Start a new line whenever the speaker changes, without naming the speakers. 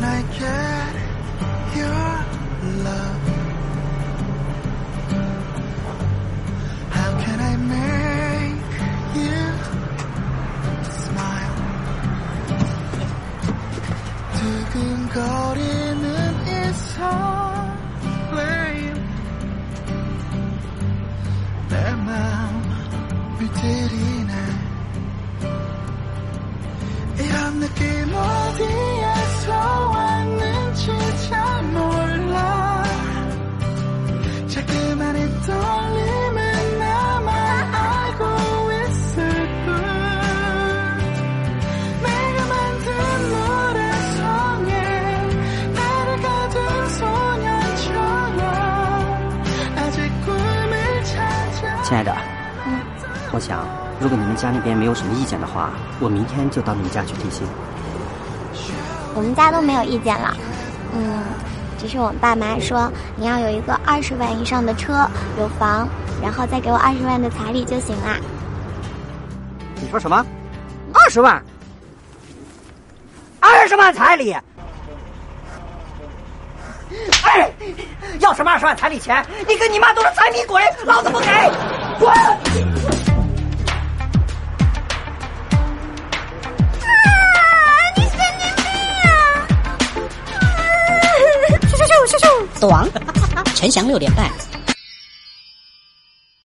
I get your love? How can I make you smile? 두근거리는 이 설레임 내 마음을 들이네 이런 느낌 어디 자꾸만의 떨림은 나만 알고 있을 뿐 내가 만든 노래성에 나를 가둔 소년처럼 아직 꿈을 찾아
亲爱的，我想，如果你们家那边没有什么意见的话，我明天就到你们家去提亲。
我们家都没有意见了，嗯， 其实我爸妈说你要有一个二十万以上的车，有房，然后再给我二十万的彩礼就行了。
你说什么？二十万？二十万彩礼？哎，要什么二十万彩礼钱？你跟你妈都是财迷鬼，老子不给！
短。陈翔六点半。